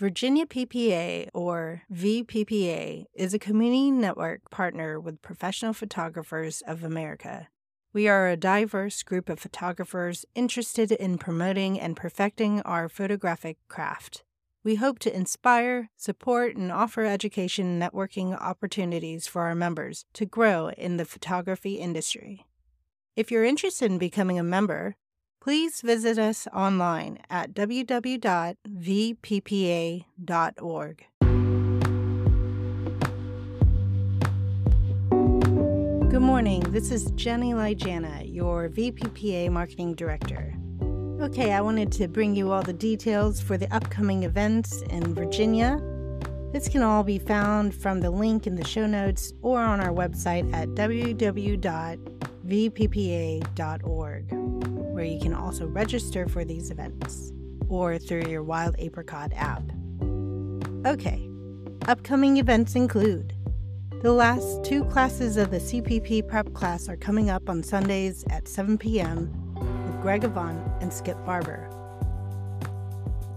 Virginia PPA, or VPPA, is a community network partner with Professional Photographers of America. We are a diverse group of photographers interested in promoting and perfecting our photographic craft. We hope to inspire, support, and offer education networking opportunities for our members to grow in the photography industry. If you're interested in becoming a member, please visit us online at www.vppa.org. Good morning. This is Jenny Lijana, your VPPA Marketing Director. Okay, I wanted to bring you all the details for the upcoming events in Virginia. This can all be found from the link in the show notes or on our website at www.vppa.org, where you can also register for these events or through your Wild Apricot app. Okay, upcoming events include the last two classes of the CPP prep class are coming up on Sundays at 7 p.m with Greg Avant and Skip Barber.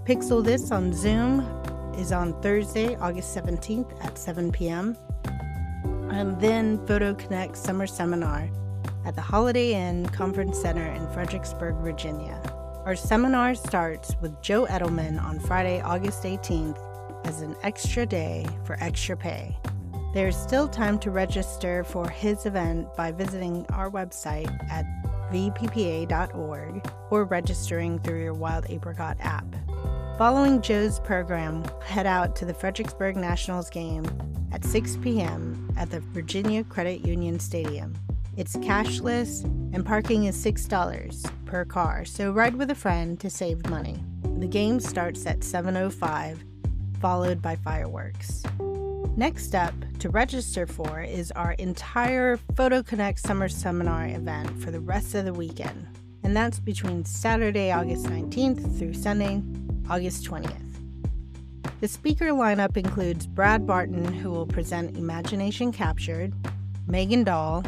Pixel This on Zoom is on Thursday, August 17th at 7 p.m. And then Photo Connect Summer Seminar at the Holiday Inn Conference Center in Fredericksburg, Virginia. Our seminar starts with Joe Edelman on Friday, August 18th as an extra day for extra pay. There is still time to register for his event by visiting our website at vppa.org or registering through your Wild Apricot app. Following Joe's program, head out to the Fredericksburg Nationals game at 6 p.m. at the Virginia Credit Union Stadium. It's cashless and parking is $6 per car, so ride with a friend to save money. The game starts at 7:05, followed by fireworks. Next up to register for is our entire Photo Connect Summer Seminar event for the rest of the weekend, and that's between Saturday, August 19th through Sunday, August 20th. The speaker lineup includes Brad Barton, who will present Imagination Captured, Megan Dahl,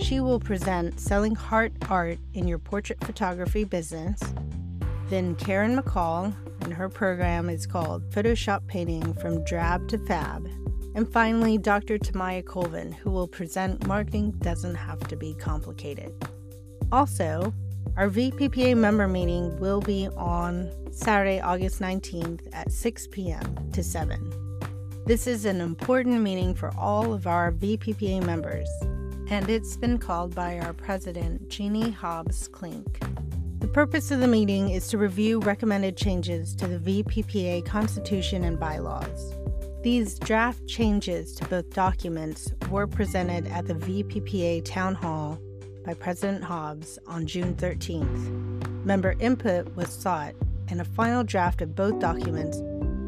she will present Selling Heart Art in Your Portrait Photography Business. Then Karen McCall, and her program is called Photoshop Painting from Drab to Fab. And finally, Dr. Tamaya Colvin, who will present Marketing Doesn't Have to Be Complicated. Also, our VPPA member meeting will be on Saturday, August 19th at 6 p.m. to 7. This is an important meeting for all of our VPPA members, and it's been called by our president, Jeannie Hobbs Klink. The purpose of the meeting is to review recommended changes to the VPPA Constitution and bylaws. These draft changes to both documents were presented at the VPPA Town Hall by President Hobbs on June 13th. Member input was sought, and a final draft of both documents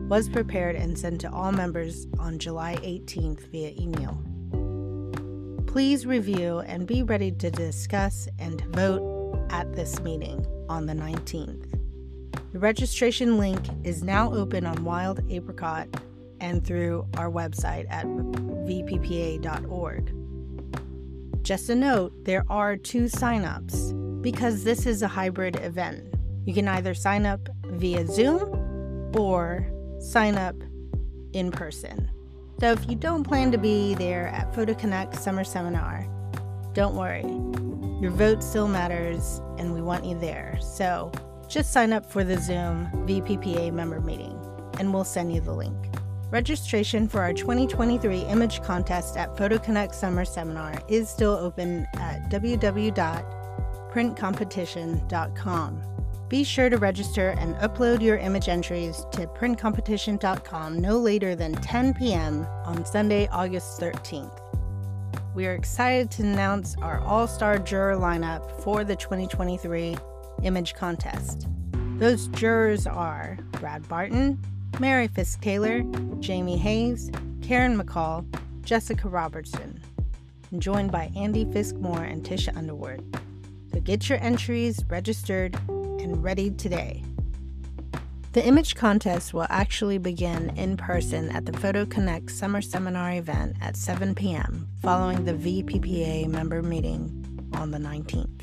was prepared and sent to all members on July 18th via email. Please review and be ready to discuss and vote at this meeting on the 19th. The registration link is now open on Wild Apricot and through our website at vppa.org. Just a note there are two signups because this is a hybrid event. You can either sign up via Zoom or sign up in person. So if you don't plan to be there at Photo Connect Summer Seminar, don't worry. Your vote still matters and we want you there. So just sign up for the Zoom VPPA member meeting and we'll send you the link. Registration for our 2023 image contest at PhotoConnect Summer Seminar is still open at www.printcompetition.com. Be sure to register and upload your image entries to printcompetition.com no later than 10 p.m. on Sunday, August 13th. We are excited to announce our all star juror lineup for the 2023 image contest. Those jurors are Brad Barton, Mary Fisk Taylor, Jamie Hayes, Karen McCall, Jessica Robertson, and joined by Andee Fisk Moore and Tisha Underwood. So get your entries registered and ready today. The image contest will actually begin in person at the Photo Connect Summer Seminar event at 7 p.m. following the VPPA member meeting on the 19th.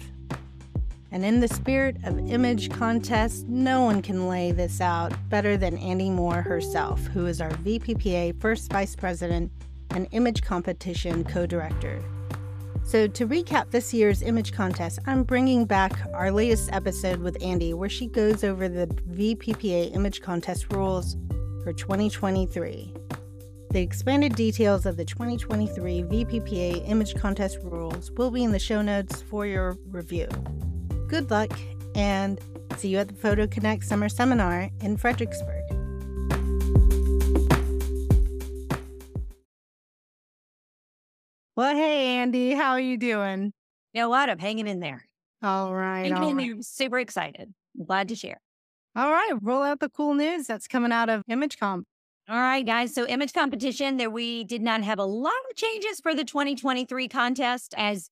And in the spirit of image contest, no one can lay this out better than Andee Moore herself, who is our VPPA First Vice President and Image Competition Co Director. So, to recap this year's image contest, I'm bringing back our latest episode with Andee where she goes over the VPPA image contest rules for 2023. The expanded details of the 2023 VPPA image contest rules will be in the show notes for your review. Good luck, and see you at the Photo Connect Summer Seminar in Fredericksburg. Well, hey, Andee, how are you doing? You know what? I'm hanging in there. All right. Hanging all in right. there. Super excited. Glad to share. All right. Roll out the cool news that's coming out of ImageComp. All right, guys. So, image competition, there we did not have a lot of changes for the 2023 contest as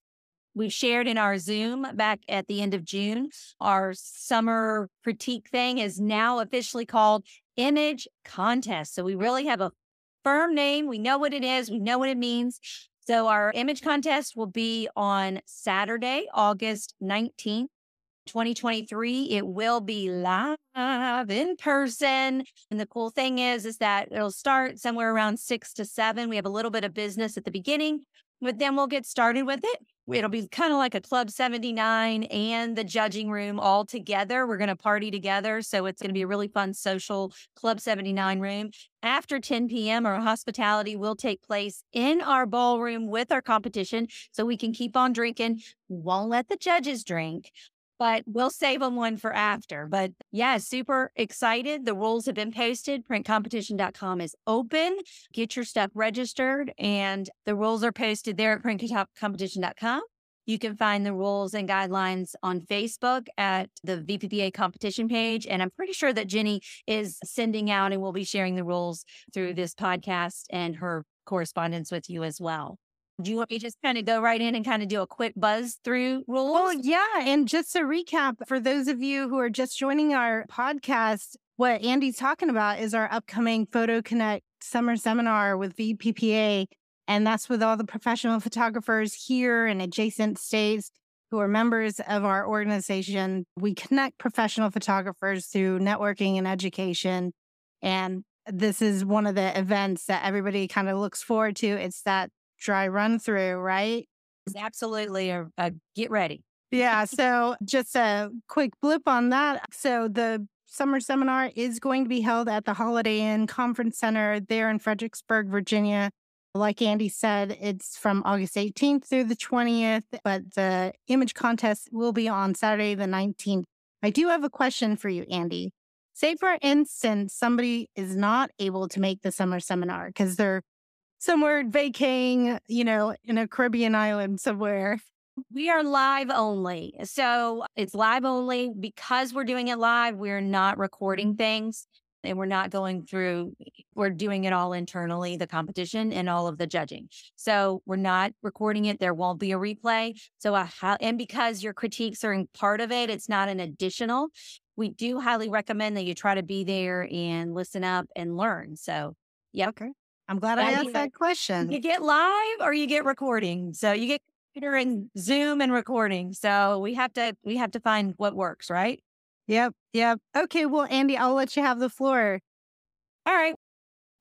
we've shared in our Zoom back at the end of June. Our summer critique thing is now officially called Image Contest. So, we really have a firm name. We know what it is, we know what it means. So, our image contest will be on Saturday, August 19th. 2023 it will be live in person. And the cool thing is is that it'll start somewhere around 6 to 7 we have a little bit of business at the beginning but then we'll get started with it it'll be kind of like a club 79 and the judging room all together. We're going to party together so it's going to be a really fun social club 79 room. After 10 p.m our hospitality will take place in our ballroom with our competition so we can keep on drinking. Won't let the judges drink but we'll save them one for after. But yeah, super excited. The rules have been posted. Printcompetition.com is open. Get your stuff registered, and the rules are posted there at printcompetition.com. You can find the rules and guidelines on Facebook at the VPPA competition page. And I'm pretty sure that Jenny is sending out and will be sharing the rules through this podcast and her correspondence with you as well. Do you want me to just kind of go right in and kind of do a quick buzz through rules? Well, yeah. And just to recap, for those of you who are just joining our podcast, what Andee's talking about is our upcoming Photo Connect summer seminar with VPPA. And that's with all the professional photographers here and adjacent states who are members of our organization. We connect professional photographers through networking and education. And this is one of the events that everybody kind of looks forward to. It's that dry run through, right? Is absolutely. A, a get ready. Yeah. So just a quick blip on that. So the summer seminar is going to be held at the Holiday Inn Conference Center there in Fredericksburg, Virginia. Like Andee said, it's from August 18th through the 20th, but the image contest will be on Saturday, the 19th. I do have a question for you, Andee. Say, for instance, somebody is not able to make the summer seminar because they're somewhere vacating, you know, in a Caribbean island somewhere. We are live only. So it's live only because we're doing it live. We're not recording mm-hmm. things and we're not going through, we're doing it all internally, the competition and all of the judging. So we're not recording it. There won't be a replay. So, I ha- and because your critiques are in part of it, it's not an additional. We do highly recommend that you try to be there and listen up and learn. So, yeah. Okay. I'm glad I asked that question. You get live or you get recording. So you get computer and Zoom and recording. So we have to we have to find what works, right? Yep. Yep. Okay. Well, Andee, I'll let you have the floor. All right.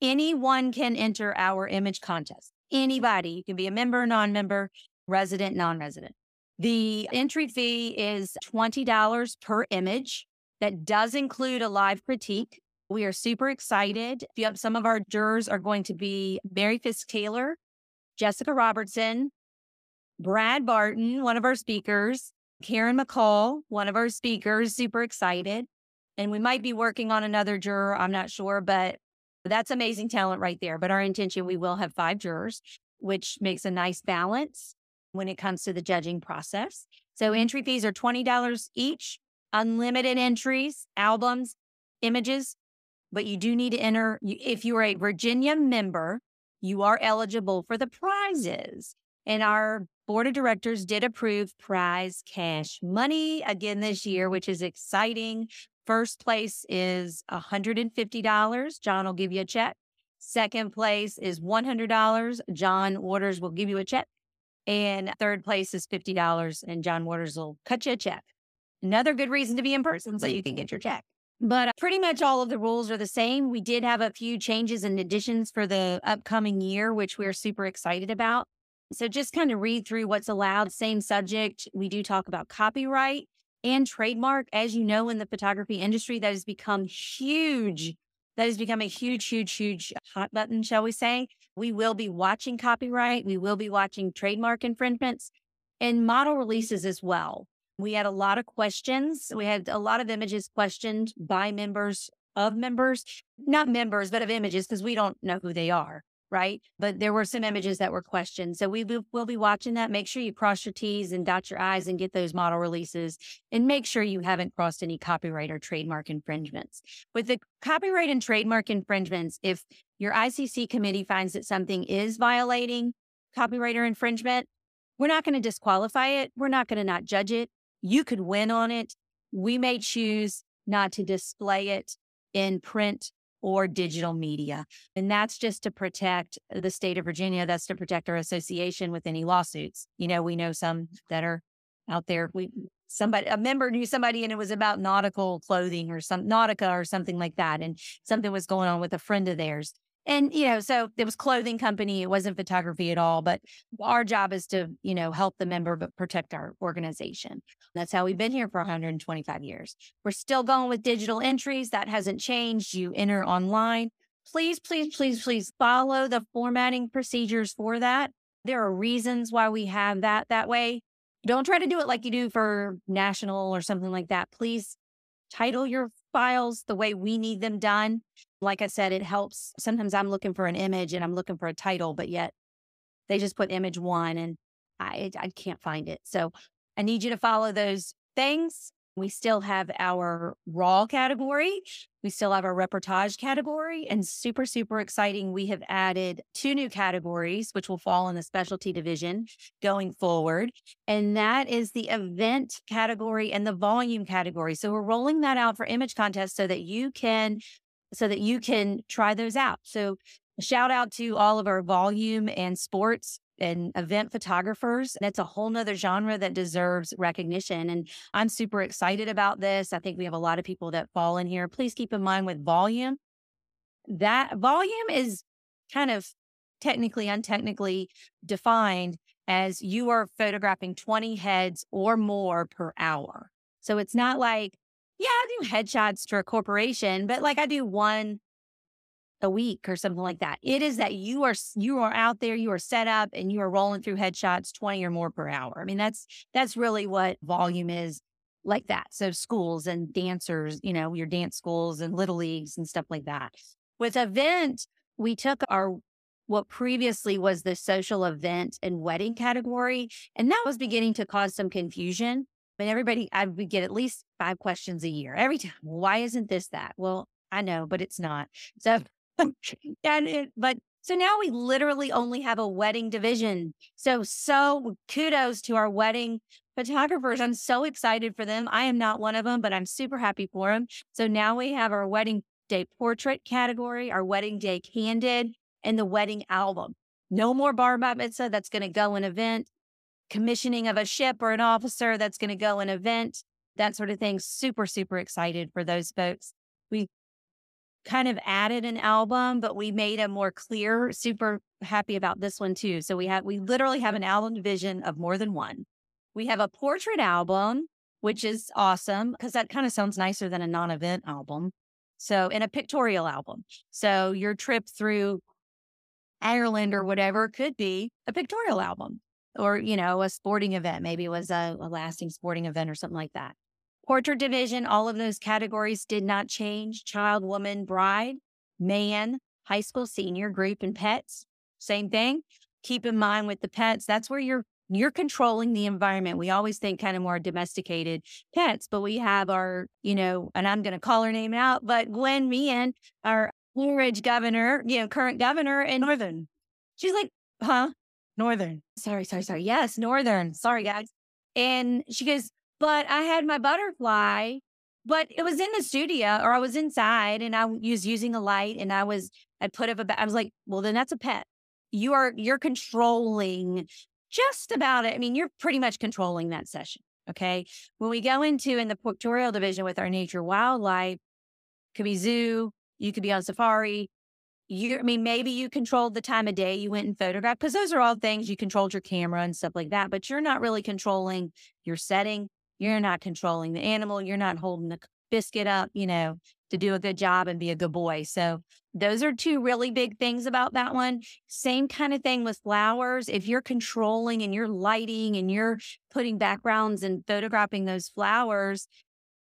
Anyone can enter our image contest. Anybody. You can be a member, non-member, resident, non-resident. The entry fee is $20 per image. That does include a live critique. We are super excited. Some of our jurors are going to be Mary Fisk Taylor, Jessica Robertson, Brad Barton, one of our speakers, Karen McCall, one of our speakers, super excited. And we might be working on another juror. I'm not sure, but that's amazing talent right there. But our intention, we will have five jurors, which makes a nice balance when it comes to the judging process. So entry fees are $20 each, unlimited entries, albums, images, but you do need to enter. If you are a Virginia member, you are eligible for the prizes. And our board of directors did approve prize cash money again this year, which is exciting. First place is $150. John will give you a check. Second place is $100. John Waters will give you a check. And third place is $50 and John Waters will cut you a check. Another good reason to be in person so you can get your check. But uh, pretty much all of the rules are the same. We did have a few changes and additions for the upcoming year, which we're super excited about. So just kind of read through what's allowed. Same subject. We do talk about copyright and trademark. As you know, in the photography industry, that has become huge. That has become a huge, huge, huge hot button, shall we say. We will be watching copyright. We will be watching trademark infringements and model releases as well. We had a lot of questions. We had a lot of images questioned by members of members, not members, but of images, because we don't know who they are right? But there were some images that were questioned. So we will be watching that. Make sure you cross your T's and dot your I's and get those model releases and make sure you haven't crossed any copyright or trademark infringements. With the copyright and trademark infringements, if your ICC committee finds that something is violating copyright or infringement, we're not going to disqualify it. We're not going to not judge it. You could win on it. We may choose not to display it in print or digital media. And that's just to protect the state of Virginia. That's to protect our association with any lawsuits. You know, we know some that are out there. We somebody a member knew somebody and it was about nautical clothing or some nautica or something like that. And something was going on with a friend of theirs. And, you know, so it was clothing company. It wasn't photography at all. But our job is to, you know, help the member, but protect our organization. That's how we've been here for 125 years. We're still going with digital entries. That hasn't changed. You enter online. Please, please, please, please follow the formatting procedures for that. There are reasons why we have that that way. Don't try to do it like you do for national or something like that. Please title your files the way we need them done. Like I said, it helps. Sometimes I'm looking for an image and I'm looking for a title, but yet they just put image one and I, I can't find it. So I need you to follow those things. We still have our raw category. We still have our reportage category and super, super exciting. We have added two new categories, which will fall in the specialty division going forward. And that is the event category and the volume category. So we're rolling that out for image contests so that you can, so that you can try those out. So shout out to all of our volume and sports and event photographers. That's a whole nother genre that deserves recognition. And I'm super excited about this. I think we have a lot of people that fall in here. Please keep in mind with volume, that volume is kind of technically, untechnically defined as you are photographing 20 heads or more per hour. So it's not like, yeah, I do headshots for a corporation, but like I do one a week or something like that. It is that you are you are out there, you are set up and you are rolling through headshots 20 or more per hour. I mean, that's that's really what volume is like that. So schools and dancers, you know, your dance schools and little leagues and stuff like that. With event, we took our what previously was the social event and wedding category, and that was beginning to cause some confusion. Mean, everybody, I would get at least five questions a year every time. Why isn't this that? Well, I know, but it's not. So and it, but so now we literally only have a wedding division. So, so kudos to our wedding photographers. I'm so excited for them. I am not one of them, but I'm super happy for them. So now we have our wedding day portrait category, our wedding day candid, and the wedding album. No more bar mitzvah that's going to go an event, commissioning of a ship or an officer that's going to go an event, that sort of thing. Super, super excited for those folks. We kind of added an album, but we made a more clear, super happy about this one too. So we have, we literally have an album division of more than one. We have a portrait album, which is awesome because that kind of sounds nicer than a non event album. So, in a pictorial album. So, your trip through Ireland or whatever could be a pictorial album or, you know, a sporting event. Maybe it was a, a lasting sporting event or something like that. Portrait division, all of those categories did not change. Child, woman, bride, man, high school senior, group, and pets. Same thing. Keep in mind with the pets, that's where you're you're controlling the environment. We always think kind of more domesticated pets, but we have our, you know, and I'm going to call her name out, but Gwen Meehan, our Blue Ridge governor, you know, current governor in Northern. She's like, huh? Northern. Sorry, sorry, sorry. Yes, Northern. Sorry, guys. And she goes, but I had my butterfly, but it was in the studio or I was inside and I was using a light and I was, I put up a, I was like, well, then that's a pet. You are, you're controlling just about it. I mean, you're pretty much controlling that session. Okay. When we go into in the pictorial division with our nature wildlife, could be zoo, you could be on safari. You, I mean, maybe you controlled the time of day you went and photographed because those are all things you controlled your camera and stuff like that, but you're not really controlling your setting. You're not controlling the animal. You're not holding the biscuit up, you know, to do a good job and be a good boy. So those are two really big things about that one. Same kind of thing with flowers. If you're controlling and you're lighting and you're putting backgrounds and photographing those flowers,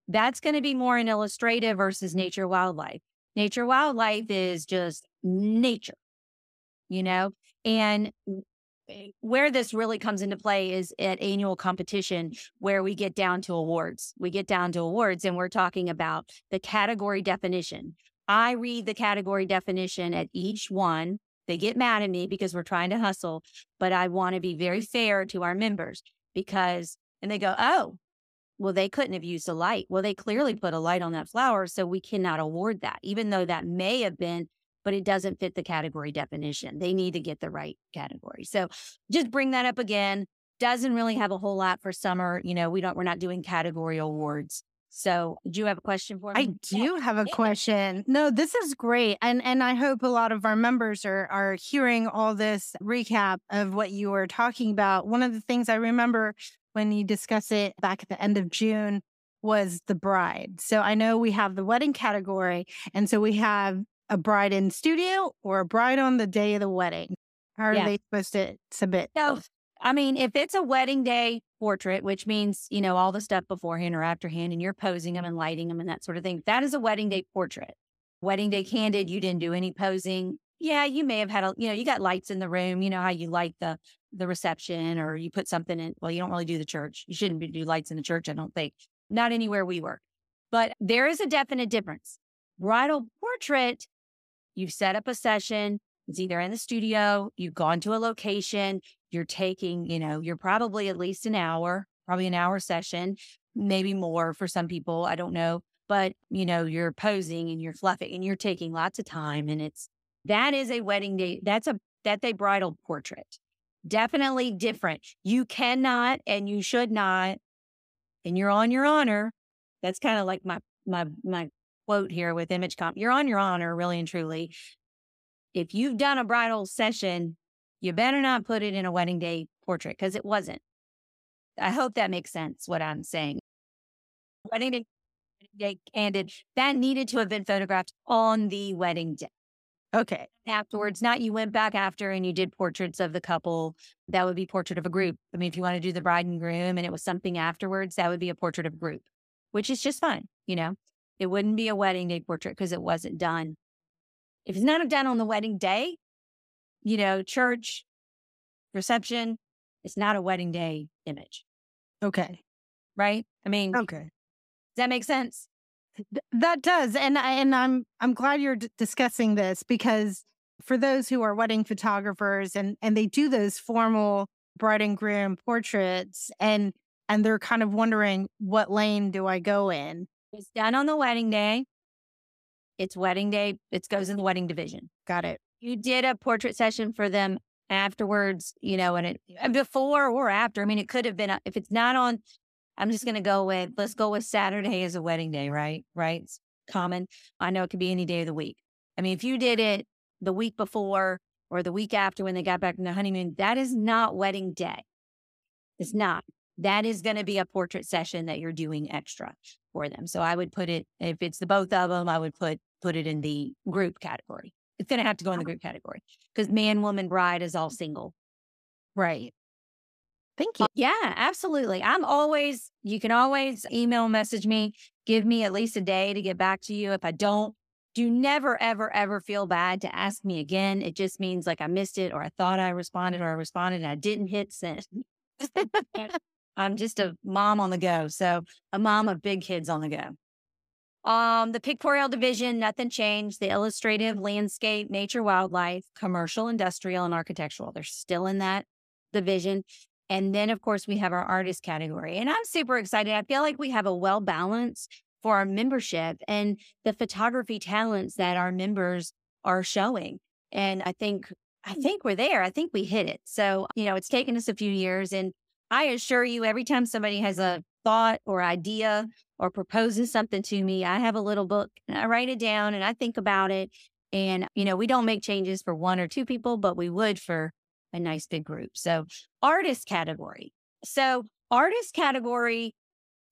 that's going to be more an illustrative versus nature wildlife. Nature wildlife is just nature, you know, and Eh, where this really comes into play is at annual competition where we get down to awards. We get down to awards and we're talking about the category definition. I read the category definition at each one. They get mad at me because we're trying to hustle, but I want to be very fair to our members because, and they go, oh, well, they couldn't have used a light. Well, they clearly put a light on that flower, so we cannot award that, even though that may have been, but it doesn't fit the category definition. They need to get the right category. So just bring that up again. Doesn't really have a whole lot for summer. You know, we don't, we're not doing category awards. So, do you have a question for me? I do have a question. No, this is great. And and I hope a lot of our members are are hearing all this recap of what you were talking about. One of the things I remember when you discuss it back at the end of June was the bride. So I know we have the wedding category and so we have a bride in studio or a bride on the day of the wedding. How are yeah. they supposed to submit? So I mean, if it's a wedding day portrait, which means, you know, all the stuff beforehand or afterhand, and you're posing them and lighting them and that sort of thing, that is a wedding day portrait. Wedding day candid, you didn't do any posing. Yeah, you may have had a, you know, you got lights in the room. You know how you light the the reception or you put something in. Well, you don't really do the church. You shouldn't be, do lights in the church, I don't think. Not anywhere we work. But there is a definite difference. Bridal portrait, you've set up a session, it's either in the studio, you've gone to a location, you're taking, you know, you're probably at least an hour, probably an hour session, maybe more for some people. I don't know. But, you know, you're posing and you're fluffing and you're taking lots of time. And it's that is a wedding day. That's a that's a bridal portrait. Definitely different. You cannot and you should not, and you're on your honor. That's kind of like my my my quote here with image comp. You're on your honor, really and truly. If you've done a bridal session you better not put it in a wedding day portrait because it wasn't. I hope that makes sense what I'm saying. Wedding day candid, that needed to have been photographed on the wedding day. Okay. Afterwards, not you went back after and you did portraits of the couple. That would be portrait of a group. I mean, if you want to do the bride and groom and it was something afterwards, that would be a portrait of a group, which is just fine. You know, it wouldn't be a wedding day portrait because it wasn't done. If it's not done on the wedding day, you know, church, reception, it's not a wedding day image. Okay. Right? I mean, okay. Does that make sense? that does. And and I'm I'm glad you're d- discussing this because for those who are wedding photographers and and they do those formal bride and groom portraits and and they're kind of wondering what lane do I go in? It's done on the wedding day. It's wedding day. It goes in the wedding division. Got it you did a portrait session for them afterwards, you know, and it before or after. I mean, it could have been uh, if it's not on. I'm just going to go with let's go with Saturday as a wedding day, right? Right? It's common. I know it could be any day of the week. I mean, if you did it the week before or the week after when they got back from the honeymoon, that is not wedding day. It's not. That is going to be a portrait session that you're doing extra for them. So I would put it if it's the both of them, I would put put it in the group category. It's going to have to go in the group category because man, woman, bride is all single. Right. Thank you. Uh, yeah, absolutely. I'm always, you can always email, message me, give me at least a day to get back to you. If I don't, do never, ever, ever feel bad to ask me again. It just means like I missed it or I thought I responded or I responded and I didn't hit send. I'm just a mom on the go. So a mom of big kids on the go. Um, the pictorial division, nothing changed. The illustrative, landscape, nature, wildlife, commercial, industrial, and architectural. They're still in that division. And then, of course, we have our artist category. And I'm super excited. I feel like we have a well balanced for our membership and the photography talents that our members are showing. And I think, I think we're there. I think we hit it. So, you know, it's taken us a few years. And I assure you, every time somebody has a thought or idea or proposes something to me, I have a little book and I write it down and I think about it. And, you know, we don't make changes for one or two people, but we would for a nice big group. So, artist category. So, artist category.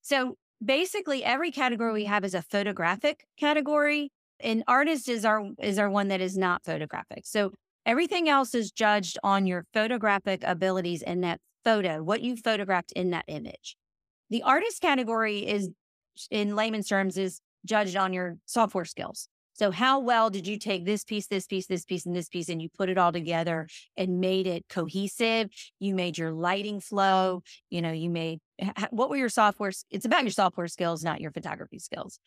So, basically, every category we have is a photographic category, and artist is our is our one that is not photographic. So, everything else is judged on your photographic abilities in that photo, what you photographed in that image. The artist category is, in layman's terms, is judged on your software skills. So, how well did you take this piece, this piece, this piece, and this piece, and you put it all together and made it cohesive? You made your lighting flow. You know, you made what were your software? It's about your software skills, not your photography skills.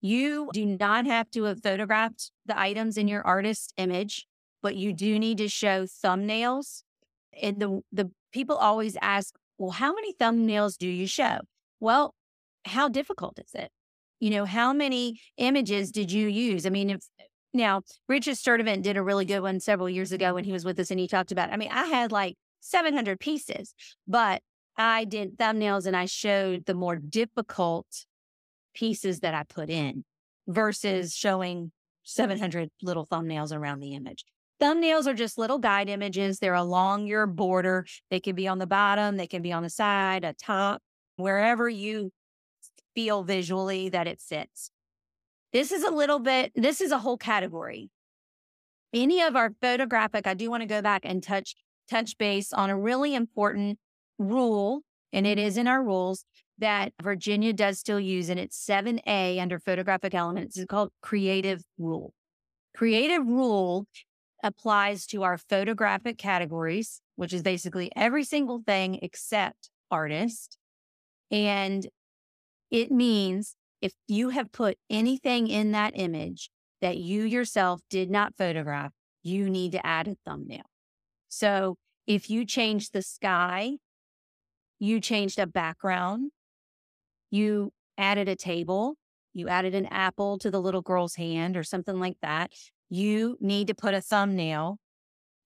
You do not have to have photographed the items in your artist image, but you do need to show thumbnails. And the the people always ask, well, how many thumbnails do you show? Well, how difficult is it? You know, how many images did you use? I mean, if now Richard Sturdivant did a really good one several years ago when he was with us and he talked about, I mean, I had like 700 pieces, but I did thumbnails and I showed the more difficult pieces that I put in versus showing 700 little thumbnails around the image. Thumbnails are just little guide images. They're along your border. They can be on the bottom, they can be on the side, a top, wherever you feel visually that it fits. This is a little bit, this is a whole category. Any of our photographic, I do want to go back and touch touch base on a really important rule, and it is in our rules that Virginia does still use, and it's 7A under photographic elements. It's called creative rule. Creative rule applies to our photographic categories, which is basically every single thing except artist. And it means if you have put anything in that image that you yourself did not photograph, you need to add a thumbnail. So if you change the sky, you changed a background, you added a table, you added an apple to the little girl's hand or something like that, you need to put a thumbnail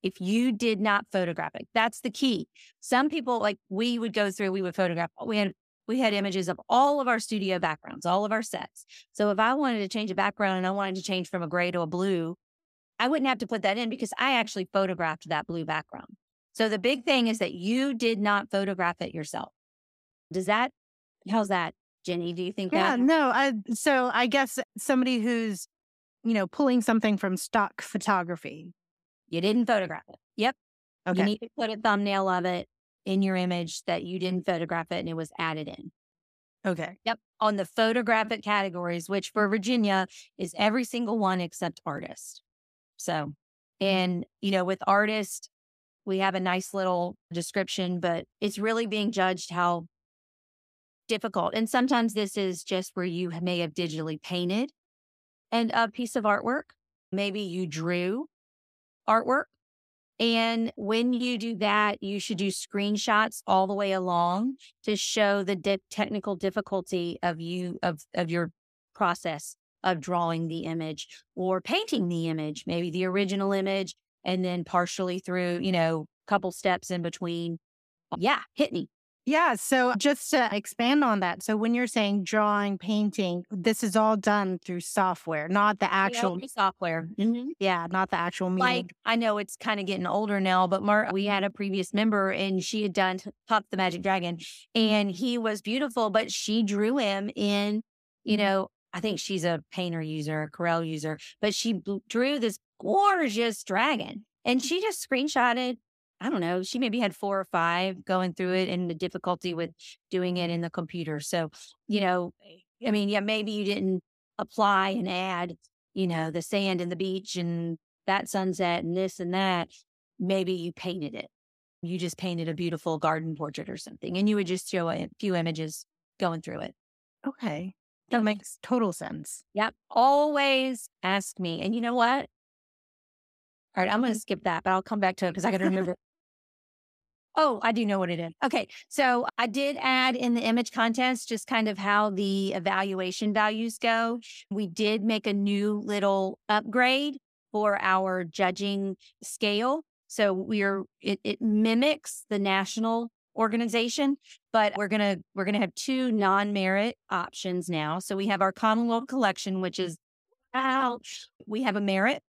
if you did not photograph it. That's the key. Some people like we would go through, we would photograph, we had we had images of all of our studio backgrounds, all of our sets. So if I wanted to change a background and I wanted to change from a gray to a blue, I wouldn't have to put that in because I actually photographed that blue background. So the big thing is that you did not photograph it yourself. Does that, how's that, Jenny? Do you think yeah, that? no. I, so I guess somebody who's, you know, pulling something from stock photography. You didn't photograph it. Yep. Okay. You need to put a thumbnail of it in your image that you didn't photograph it and it was added in. Okay. Yep. On the photographic categories, which for Virginia is every single one except artist. So, Mm-hmm. and, you know, with artist, we have a nice little description, but it's really being judged how difficult. And sometimes this is just where you may have digitally painted and a piece of artwork. Maybe you drew artwork. And when you do that, you should do screenshots all the way along to show the technical difficulty of you of of your process of drawing the image or painting the image, maybe the original image, and then partially through, you know, a couple steps in between. Yeah, hit me. Yeah. So just to expand on that. So when you're saying drawing, painting, this is all done through software, not the actual. Software. Mhm. Yeah, not the actual meeting. Like I know it's kind of getting older now, but Mar- we had a previous member and she had done Puff the Magic Dragon, and he was beautiful, but she drew him in, you know, I think she's a painter user, a Corel user, but she drew this gorgeous dragon, and she just screenshotted. I don't know. She maybe had four or five going through it, and the difficulty with doing it in the computer. So, you know, eh, I mean, yeah, maybe you didn't apply and add, you know, the sand and the beach and that sunset and this and that. Maybe you painted it. You just painted a beautiful garden portrait or something, and you would just show a few images going through it. okay. That makes total sense. Yep. Always ask me. And you know what? All right, I'm going to mm-hmm. skip that, but I'll come back to it because I got to remember. Oh, I do know what it is. Okay. So I did add in the image contest just kind of how the evaluation values go. We did make a new little upgrade for our judging scale. So we're, it, it mimics the national organization, but we're gonna we're gonna have two non-merit options now. So we have our Commonwealth collection, which is ouch. We have a merit,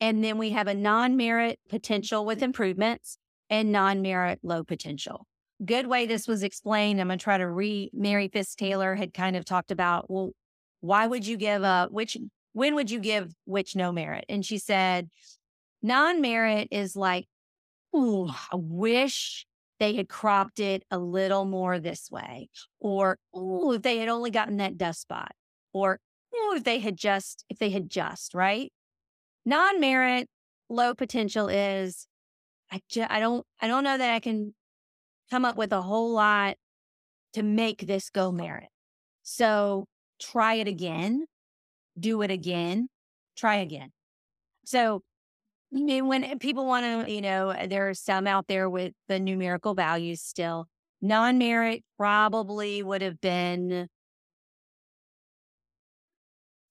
and then we have a non-merit potential with improvements and non-merit low potential. Good way this was explained. I'm gonna try to re Mary Fisk Taylor had kind of talked about, well, why would you give a which when would you give which no merit? And she said, non-merit is like, ooh, I wish they had cropped it a little more this way. Or, oh, if they had only gotten that dust spot. Or, oh, if they had just, if they had just, right? Non merit, low potential is, I, just, I don't, I don't know that I can come up with a whole lot to make this go merit. So try it again, do it again, try again. So I mean, when eh, people want to, you know, eh, there are some out there with the numerical values still. Non merit probably would have been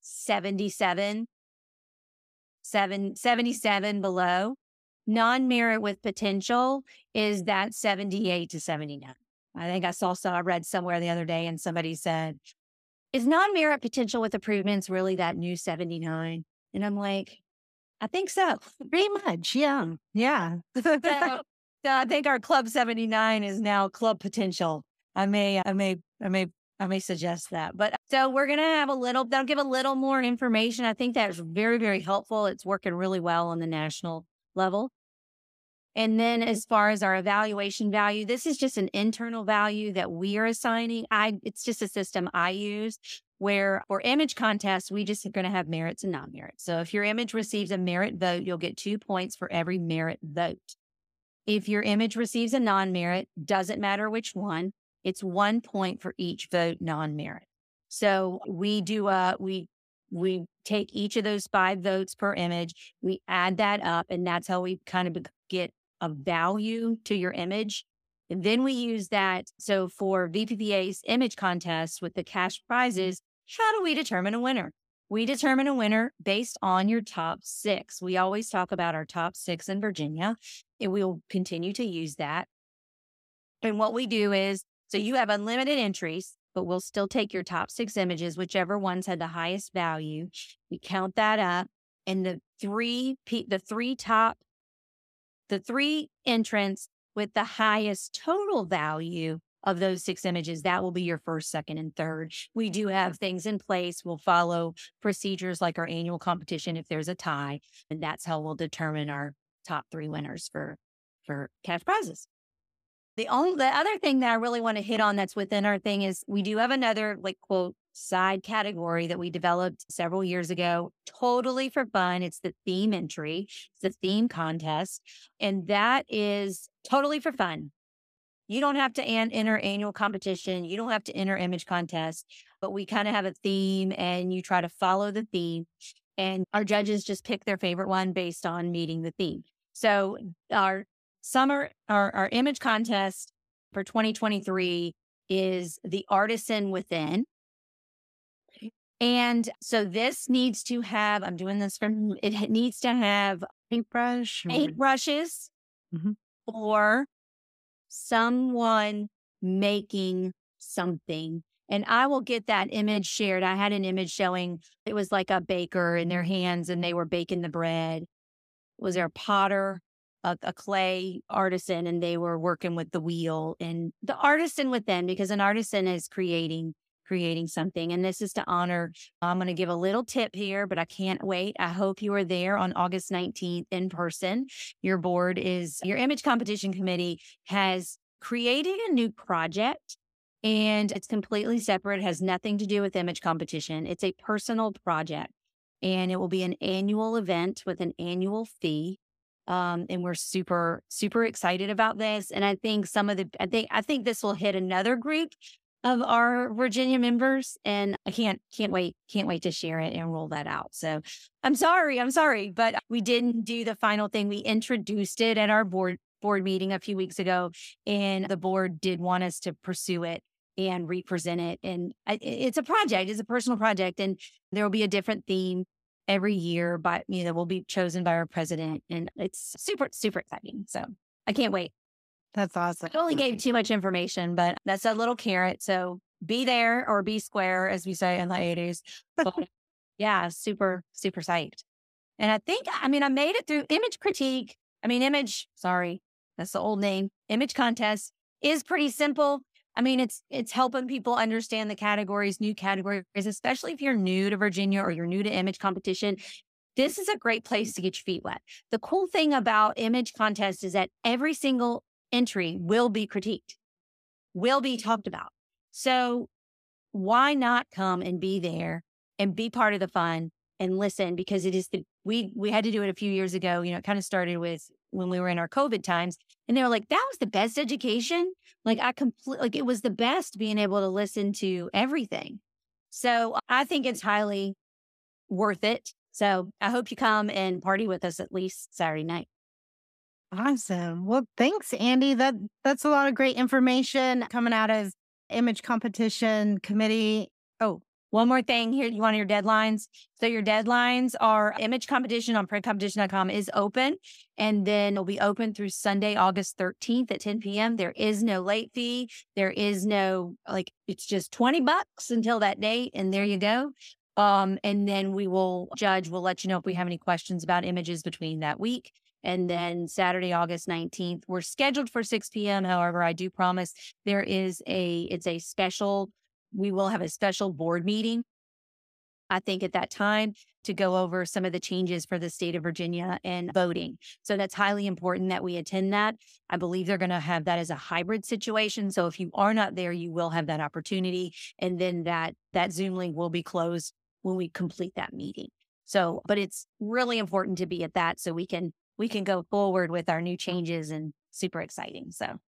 77, seven, 77 below. Non merit with potential is that 78 to 79. I think I saw, so I read somewhere the other day and somebody said, is non merit potential with improvements really that new 79? And I'm like, I think so. Pretty much. Yeah. Yeah. so, so I think our Club 79 is now Club Potential. I may, I may, I may, I may suggest that. But so we're going to have a little, that'll give a little more information. I think that's very, very helpful. It's working really well on the national level. And then as far as our evaluation value, this is just an internal value that we are assigning. I it's just a system I use where for image contests, we just are going to have merits and non-merits. So if your image receives a merit vote, you'll get two points for every merit vote. If your image receives a non-merit, doesn't matter which one, it's one point for each vote non-merit. So we do a we we take each of those five votes per image, we add that up, and that's how we kind of get a value to your image. And then we use that. So for VPPA's image contest with the cash mm-hmm. prizes, how do we determine a winner? We determine a winner based on your top six. We always talk about our top six in Virginia, and we'll continue to use that. And what we do is so you have unlimited entries, but we'll still take your top six images, whichever ones had the highest value. We count that up, and the three the three top the three entrants with the highest total value of those six images, that will be your first, second, and third. We do have things in place. We'll follow procedures like our annual competition if there's a tie, and that's how we'll determine our top three winners for for cash prizes. The only the other thing that I really want to hit on that's within our thing is we do have another like quote side category that we developed several years ago, totally for fun. It's the theme entry, it's the theme contest, and that is totally for fun. You don't have to an- enter annual competition. You don't have to enter image contest, but we kind of have a theme and you try to follow the theme. And our judges just pick their favorite one based on meeting the theme. So our summer, our, our image contest for 2023 is the artisan within. And so this needs to have, I'm doing this from, it needs to have paintbrush, paintbrushes mm-hmm. or someone making something. And I will get that image shared. I had an image showing it was like a baker in their hands and they were baking the bread. Was there a potter, a, a clay artisan, and they were working with the wheel and the artisan within, because an artisan is creating creating something. And this is to honor, I'm going to give a little tip here, but I can't wait. I hope you are there on August 19th in person. Your board is, your image competition committee has created a new project and it's completely separate, has nothing to do with image competition. It's a personal project and it will be an annual event with an annual fee. Um, and we're super, super excited about this. And I think some of the, I think, I think this will hit another group of our Virginia members. And I can't, can't wait, can't wait to share it and roll that out. So I'm sorry, I'm sorry, but we didn't do the final thing. We introduced it at our board board meeting a few weeks ago, and the board did want us to pursue it and represent it. And it's a project, it's a personal project, and there will be a different theme every year, but you know, will be chosen by our president, and it's super, super exciting. So I can't wait. That's awesome. I only gave too much information, but that's a little carrot. So be there or be square, as we say in the 80s. But yeah, super, super psyched. And I think, I mean, I made it through image critique. I mean, image, sorry, that's the old name. Image contest is pretty simple. I mean, it's it's helping people understand the categories, new categories, especially if you're new to Virginia or you're new to image competition. This is a great place to get your feet wet. The cool thing about image contest is that every single entry will be critiqued, will be talked about. So why not come and be there and be part of the fun and listen because it is the we we had to do it a few years ago. You know, it kind of started with when we were in our COVID times, and they were like, "That was the best education." Like I complete like it was the best being able to listen to everything. So I think it's highly worth it. So I hope you come and party with us at least Saturday night. Awesome. Well, thanks, Andee. That that's a lot of great information coming out of image competition committee. Oh, one more thing here. You want your deadlines? So your deadlines are image competition on printcompetition.com is open and then it'll be open through Sunday, August 13th at 10 p.m. There is no late fee. There is no like, it's just 20 bucks until that date. And there you go. Um, and then we will judge, we'll let you know if we have any questions about images between that week. And then Saturday, August 19th, we're scheduled for 6 p.m. However, I do promise there is a, it's a special we will have a special board meeting, I think, at that time to go over some of the changes for the state of Virginia and voting. So that's highly important that we attend that. I believe they're going to have that as a hybrid situation. So if you are not there, you will have that opportunity. And then that that Zoom link will be closed when we complete that meeting. So, but it's really important to be at that so we can we can go forward with our new changes and super exciting. So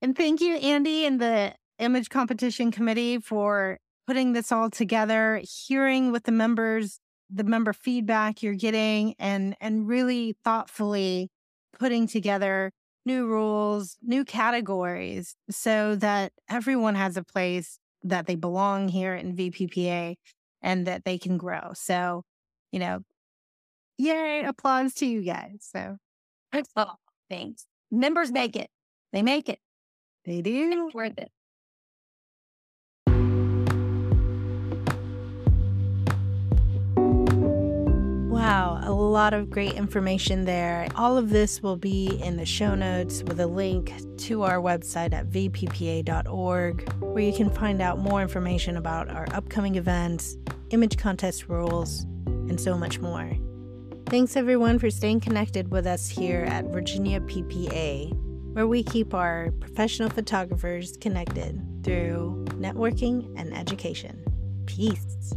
and thank you, Andee, and the image competition committee for putting this all together, hearing what the members, the member feedback you're getting and and really thoughtfully putting together new rules, new categories so that everyone has a place that they belong here in VPPA and that they can grow. So, you know, yay, applause to you guys. So, oh, thanks. Members make it. They make it. They do. It's worth it. Wow, a lot of great information there. All of this will be in the show notes with a link to our website at vppa.org, where you can find out more information about our upcoming events, image contest rules, and so much more. Thanks everyone for staying connected with us here at Virginia PPA, where we keep our professional photographers connected through networking and education. Peace.